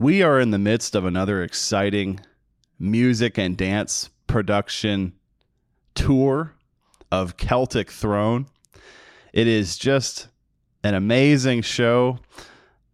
We are in the midst of another exciting music and dance production tour of Celtic Throne. It is just an amazing show.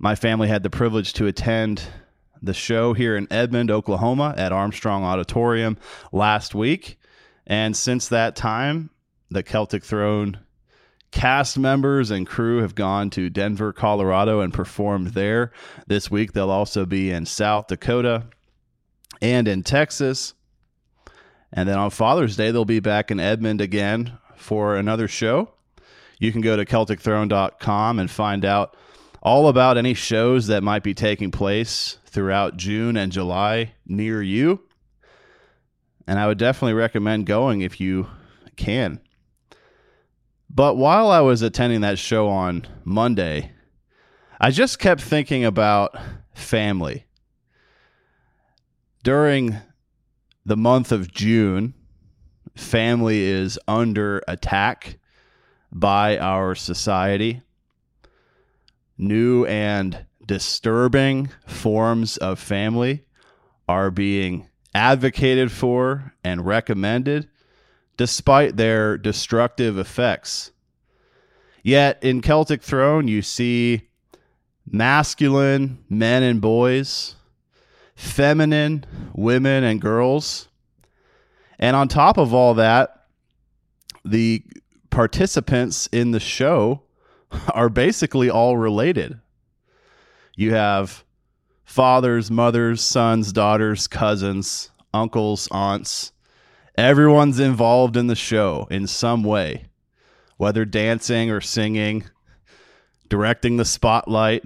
My family had the privilege to attend the show here in Edmond, Oklahoma at Armstrong Auditorium last week. And since that time, the Celtic Throne cast members and crew have gone to Denver, Colorado, and performed there. This week, they'll also be in South Dakota and in Texas. And then on Father's Day, they'll be back in Edmond again for another show. You can go to CelticThrone.com and find out all about any shows that might be taking place throughout June and July near you. And I would definitely recommend going if you can. But while I was attending that show on Monday, I just kept thinking about family. During the month of June, family is under attack by our society. New and disturbing forms of family are being advocated for and recommended despite their destructive effects. Yet in Celtic Throne, you see masculine men and boys, feminine women and girls. And on top of all that, the participants in the show are basically all related. You have fathers, mothers, sons, daughters, cousins, uncles, aunts, Everyone's involved in the show in some way, whether dancing or singing, directing the spotlight,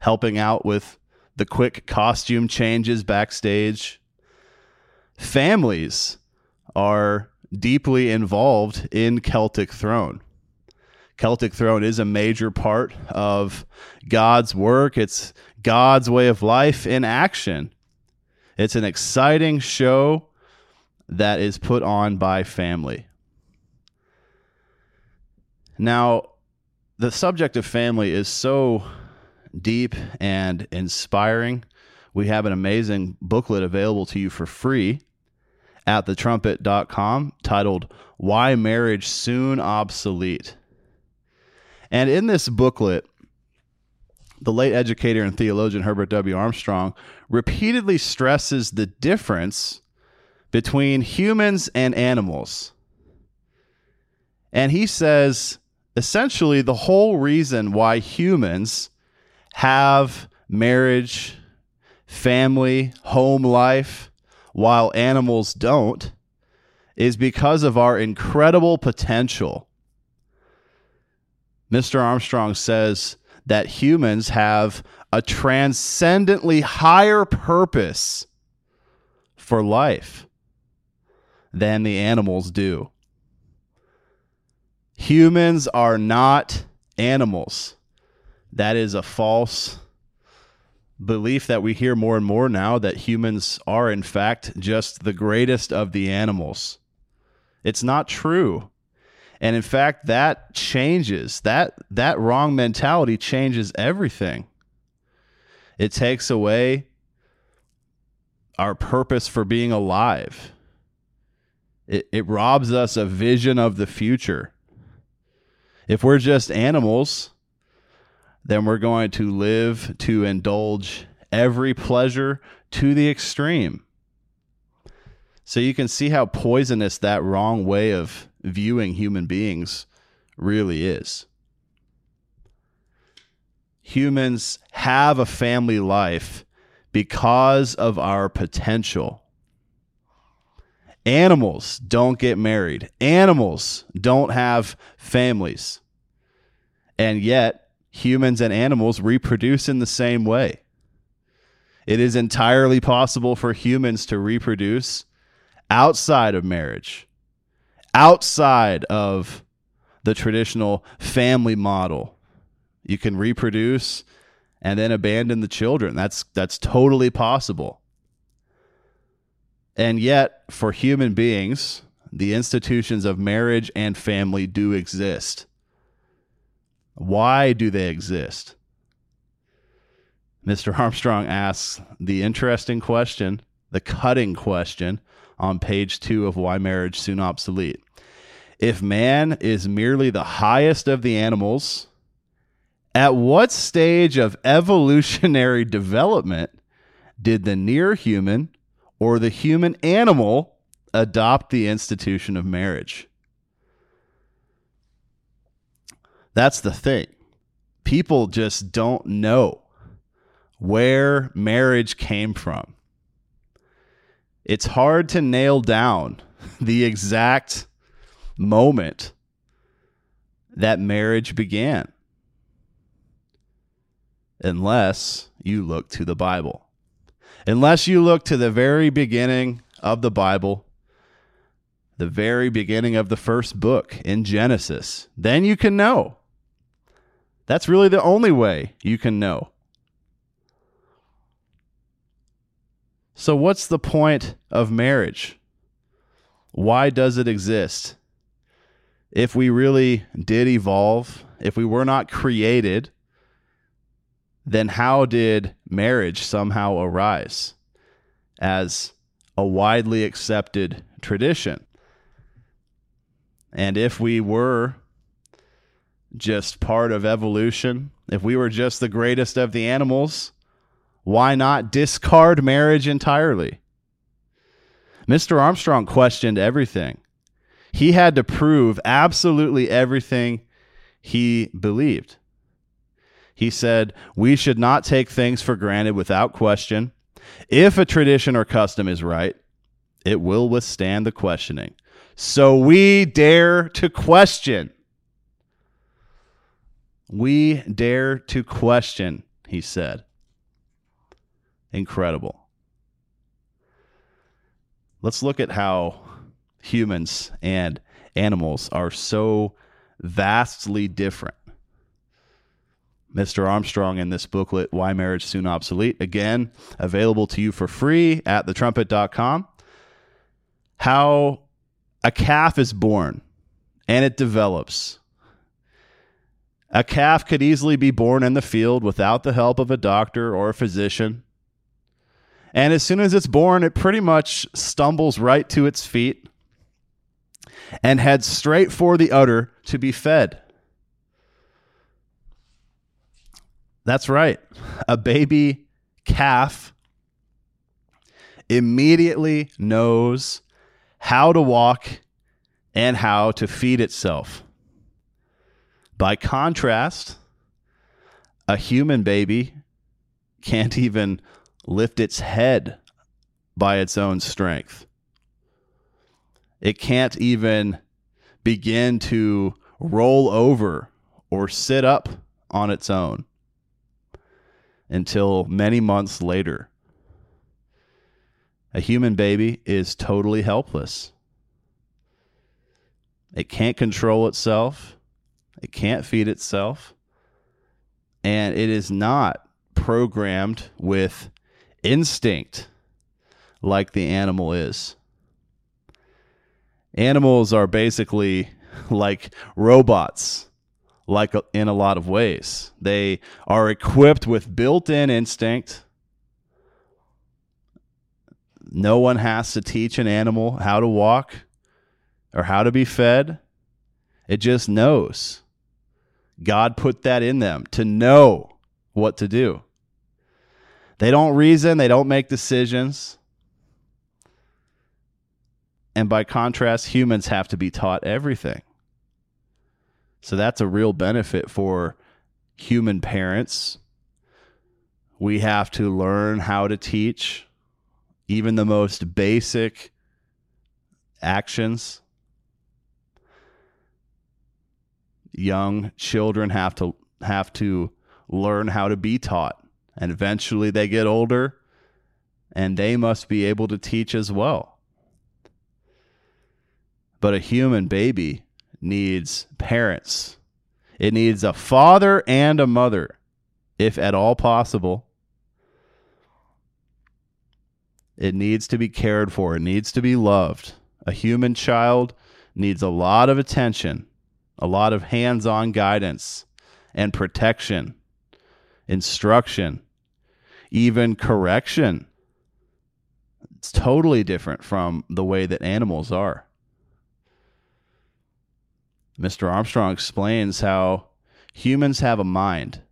helping out with the quick costume changes backstage. Families are deeply involved in Celtic Throne. Celtic Throne is a major part of God's work. It's God's way of life in action. It's an exciting show that is put on by family. Now, the subject of family is so deep and inspiring. We have an amazing booklet available to you for free at thetrumpet.com titled Why Marriage Soon Obsolete. And in this booklet, the late educator and theologian Herbert W. Armstrong repeatedly stresses the difference between humans and animals. And he says essentially the whole reason why humans have marriage, family, home life, while animals don't, is because of our incredible potential. Mr. Armstrong says that humans have a transcendently higher purpose for life than the animals do. Humans are not animals. That is a false belief that we hear more and more now that humans are, in fact, just the greatest of the animals. It's not true. And in fact, that changes that that wrong mentality changes everything. It takes away our purpose for being alive. It, it robs us a vision of the future. If we're just animals, then we're going to live to indulge every pleasure to the extreme. So you can see how poisonous that wrong way of viewing human beings really is. Humans have a family life because of our potential. Animals don't get married. Animals don't have families. And yet, humans and animals reproduce in the same way. It is entirely possible for humans to reproduce outside of marriage, outside of the traditional family model. You can reproduce and then abandon the children. That's that's totally possible. And yet, for human beings, the institutions of marriage and family do exist. Why do they exist? Mr. Armstrong asks the interesting question, the cutting question on page two of Why Marriage Soon Obsolete. If man is merely the highest of the animals, at what stage of evolutionary development did the near human or the human animal adopt the institution of marriage? That's the thing. People just don't know where marriage came from. It's hard to nail down the exact moment that marriage began unless you look to the Bible. Unless you look to the very beginning of the Bible, the very beginning of the first book in Genesis, then you can know. That's really the only way you can know. So, what's the point of marriage? Why does it exist? If we really did evolve, if we were not created, then how did marriage somehow arise as a widely accepted tradition? And if we were just part of evolution, if we were just the greatest of the animals, why not discard marriage entirely? Mr. Armstrong questioned everything. He had to prove absolutely everything he believed. He said, We should not take things for granted without question. If a tradition or custom is right, it will withstand the questioning. So we dare to question. We dare to question, he said. Incredible. Let's look at how humans and animals are so vastly different. Mr. Armstrong in this booklet, Why Marriage Soon Obsolete, again, available to you for free at thetrumpet.com. How a calf is born and it develops. A calf could easily be born in the field without the help of a doctor or a physician. And as soon as it's born, it pretty much stumbles right to its feet and heads straight for the udder to be fed. That's right. A baby calf immediately knows how to walk and how to feed itself. By contrast, a human baby can't even lift its head by its own strength. It can't even begin to roll over or sit up on its own until many months later. A human baby is totally helpless. It can't control itself. It can't feed itself. And it is not programmed with instinct like the animal is. Animals are basically like robots, like uh, in a lot of ways. They are equipped with built in instinct. No one has to teach an animal how to walk or how to be fed, it just knows. God put that in them to know what to do. They don't reason, they don't make decisions. And by contrast, humans have to be taught everything. So that's a real benefit for human parents. We have to learn how to teach even the most basic actions. Young children have to have to learn how to be taught. And eventually they get older and they must be able to teach as well. But a human baby needs parents, it needs a father and a mother, if at all possible. It needs to be cared for, it needs to be loved. A human child needs a lot of attention, a lot of hands on guidance and protection, instruction, even correction. It's totally different from the way that animals are. Mr. Armstrong explains how humans have a mind.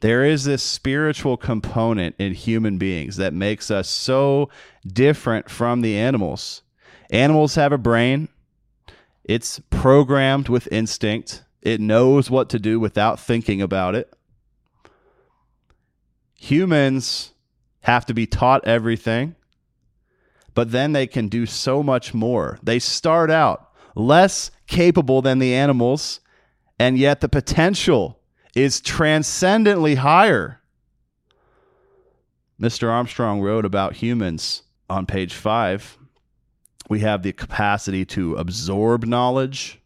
There is this spiritual component in human beings that makes us so different from the animals. Animals have a brain, it's programmed with instinct, it knows what to do without thinking about it. Humans have to be taught everything, but then they can do so much more. They start out less capable than the animals, and yet the potential is transcendently higher. Mr. Armstrong wrote about humans on page five. We have the capacity to absorb knowledge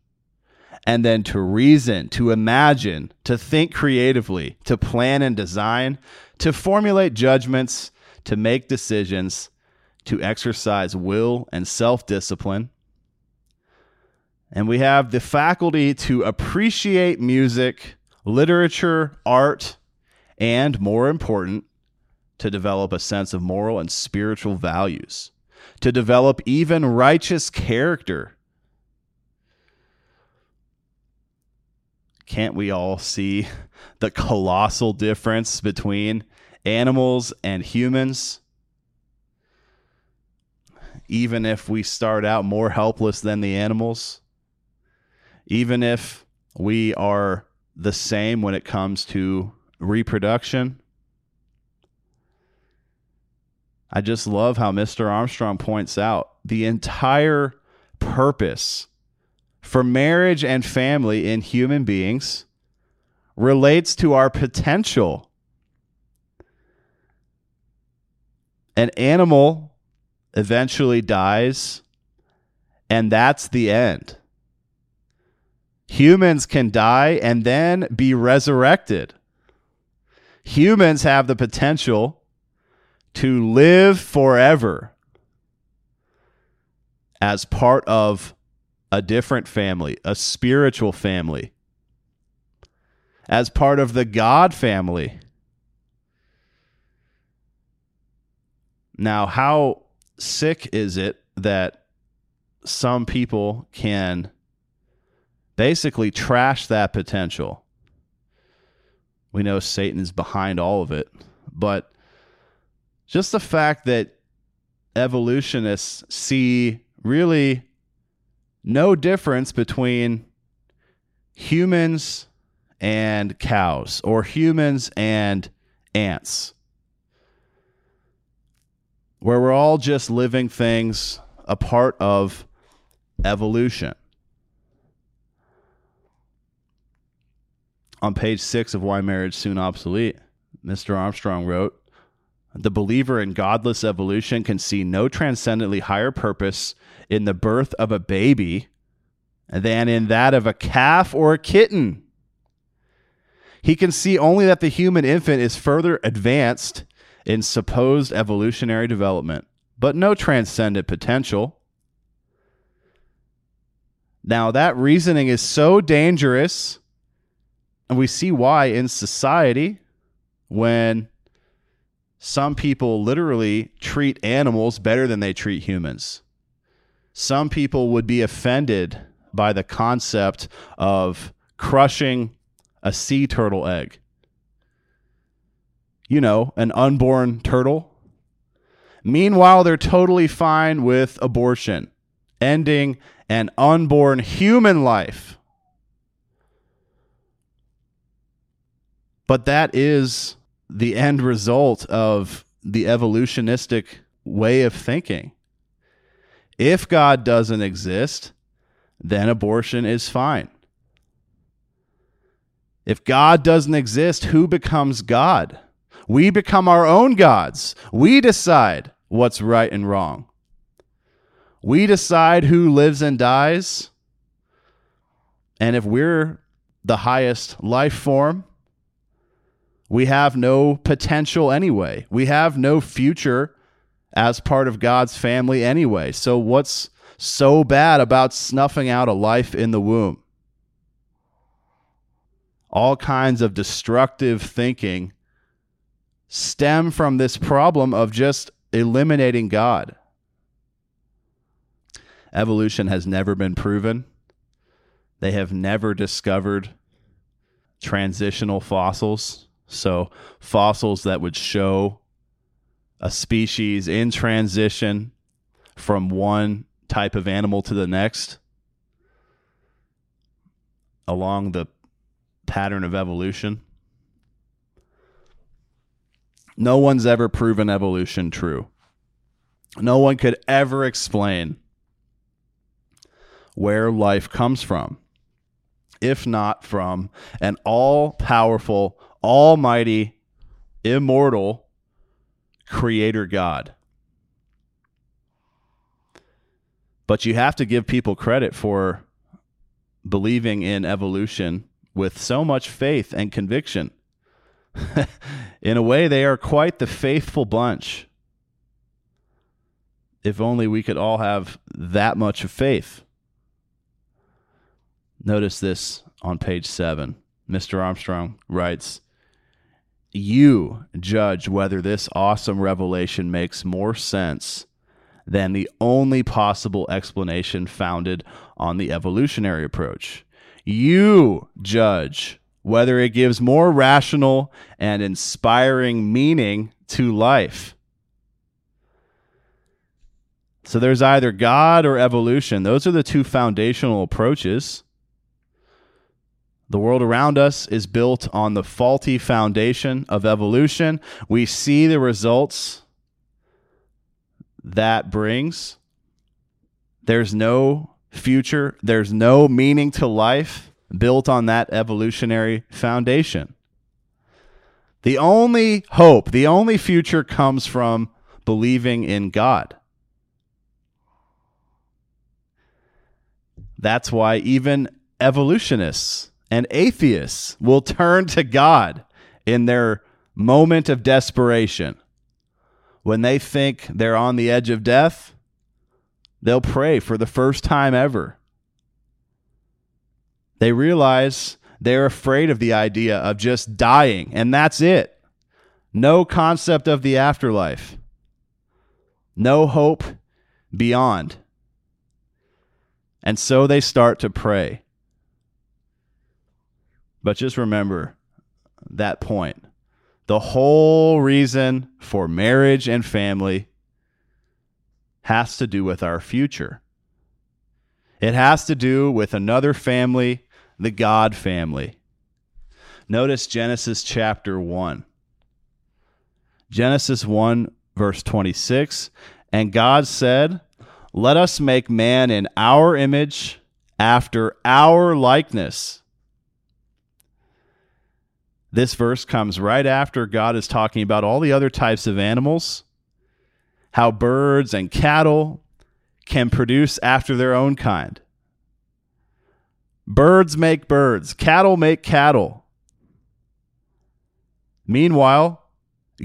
and then to reason, to imagine, to think creatively, to plan and design, to formulate judgments, to make decisions, to exercise will and self discipline. And we have the faculty to appreciate music, literature, art, and more important, to develop a sense of moral and spiritual values, to develop even righteous character. Can't we all see the colossal difference between animals and humans? Even if we start out more helpless than the animals, even if we are the same when it comes to reproduction. I just love how Mr. Armstrong points out the entire purpose for marriage and family in human beings relates to our potential. An animal eventually dies, and that's the end. Humans can die and then be resurrected. Humans have the potential to live forever as part of a different family, a spiritual family, as part of the God family. Now, how sick is it that some people can basically trash that potential. We know Satan is behind all of it, but just the fact that evolutionists see really no difference between humans and cows or humans and ants, where we're all just living things a part of evolution. On page six of Why Marriage Soon Obsolete, Mr. Armstrong wrote The believer in godless evolution can see no transcendently higher purpose in the birth of a baby than in that of a calf or a kitten. He can see only that the human infant is further advanced in supposed evolutionary development, but no transcendent potential. Now, that reasoning is so dangerous and we see why in society when some people literally treat animals better than they treat humans. Some people would be offended by the concept of crushing a sea turtle egg. You know, an unborn turtle. Meanwhile, they're totally fine with abortion, ending an unborn human life. But that is the end result of the evolutionistic way of thinking. If God doesn't exist, then abortion is fine. If God doesn't exist, who becomes God? We become our own gods. We decide what's right and wrong. We decide who lives and dies. And if we're the highest life form, we have no potential anyway. We have no future as part of God's family anyway. So, what's so bad about snuffing out a life in the womb? All kinds of destructive thinking stem from this problem of just eliminating God. Evolution has never been proven. They have never discovered transitional fossils. So, fossils that would show a species in transition from one type of animal to the next along the pattern of evolution. No one's ever proven evolution true. No one could ever explain where life comes from, if not from an all powerful, almighty, immortal creator God. But you have to give people credit for believing in evolution with so much faith and conviction. in a way, they are quite the faithful bunch. If only we could all have that much of faith. Notice this on page seven. Mr. Armstrong writes You judge whether this awesome revelation makes more sense than the only possible explanation founded on the evolutionary approach. You judge whether it gives more rational and inspiring meaning to life. So there's either God or evolution. Those are the two foundational approaches. The world around us is built on the faulty foundation of evolution. We see the results that brings. There's no future, there's no meaning to life built on that evolutionary foundation. The only hope, the only future comes from believing in God. That's why even evolutionists and atheists will turn to God in their moment of desperation. When they think they're on the edge of death, they'll pray for the first time ever. They realize they're afraid of the idea of just dying, and that's it. No concept of the afterlife, no hope beyond. And so they start to pray. But just remember that point. The whole reason for marriage and family has to do with our future. It has to do with another family, the God family. Notice Genesis chapter 1. Genesis 1, verse 26. And God said, Let us make man in our image, after our likeness this verse comes right after God is talking about all the other types of animals, how birds and cattle can produce after their own kind. Birds make birds, cattle make cattle. Meanwhile,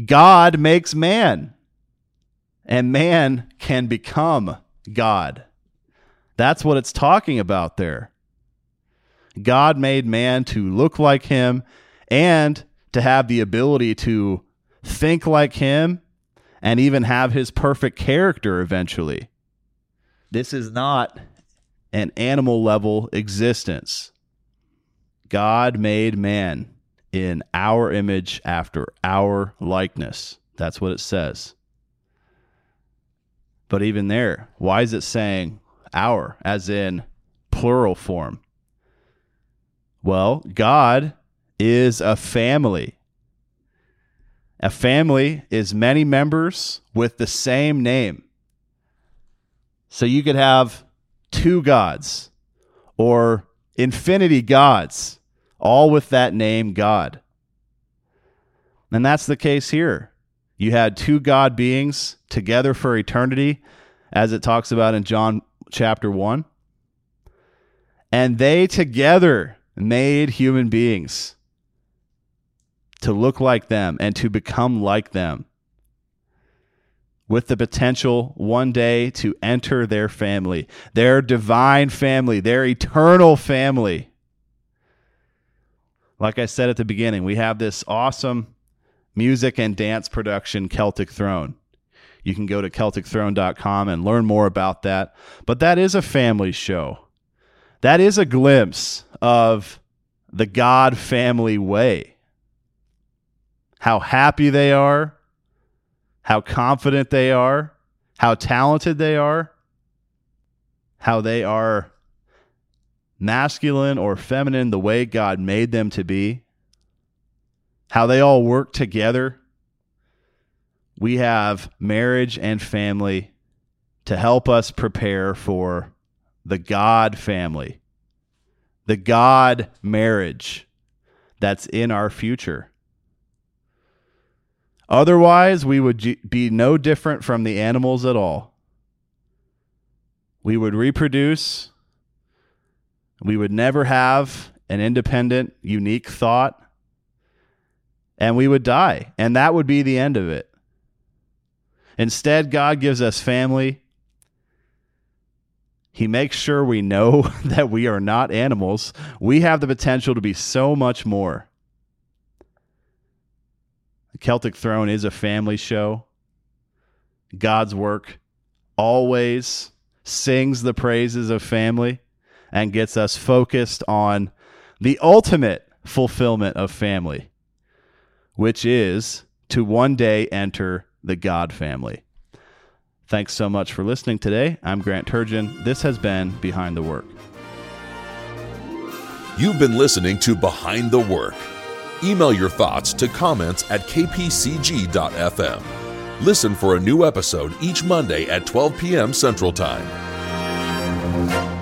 God makes man, and man can become God. That's what it's talking about there. God made man to look like him and to have the ability to think like him and even have his perfect character eventually. This is not an animal level existence. God made man in our image after our likeness. That's what it says. But even there, why is it saying our, as in plural form? Well, God is a family. A family is many members with the same name. So you could have two gods or infinity gods all with that name God. And that's the case here. You had two God beings together for eternity, as it talks about in John chapter 1. And they together made human beings to look like them and to become like them, with the potential one day to enter their family, their divine family, their eternal family. Like I said at the beginning, we have this awesome music and dance production, Celtic Throne. You can go to CelticThrone.com and learn more about that. But that is a family show. That is a glimpse of the God family way. How happy they are, how confident they are, how talented they are, how they are masculine or feminine the way God made them to be, how they all work together. We have marriage and family to help us prepare for the God family, the God marriage that's in our future. Otherwise, we would be no different from the animals at all. We would reproduce. We would never have an independent, unique thought. And we would die. And that would be the end of it. Instead, God gives us family. He makes sure we know that we are not animals. We have the potential to be so much more. Celtic Throne is a family show. God's work always sings the praises of family and gets us focused on the ultimate fulfillment of family, which is to one day enter the God family. Thanks so much for listening today. I'm Grant Turgeon. This has been Behind the Work. You've been listening to Behind the Work Email your thoughts to comments at kpcg.fm. Listen for a new episode each Monday at 12 p.m. Central Time.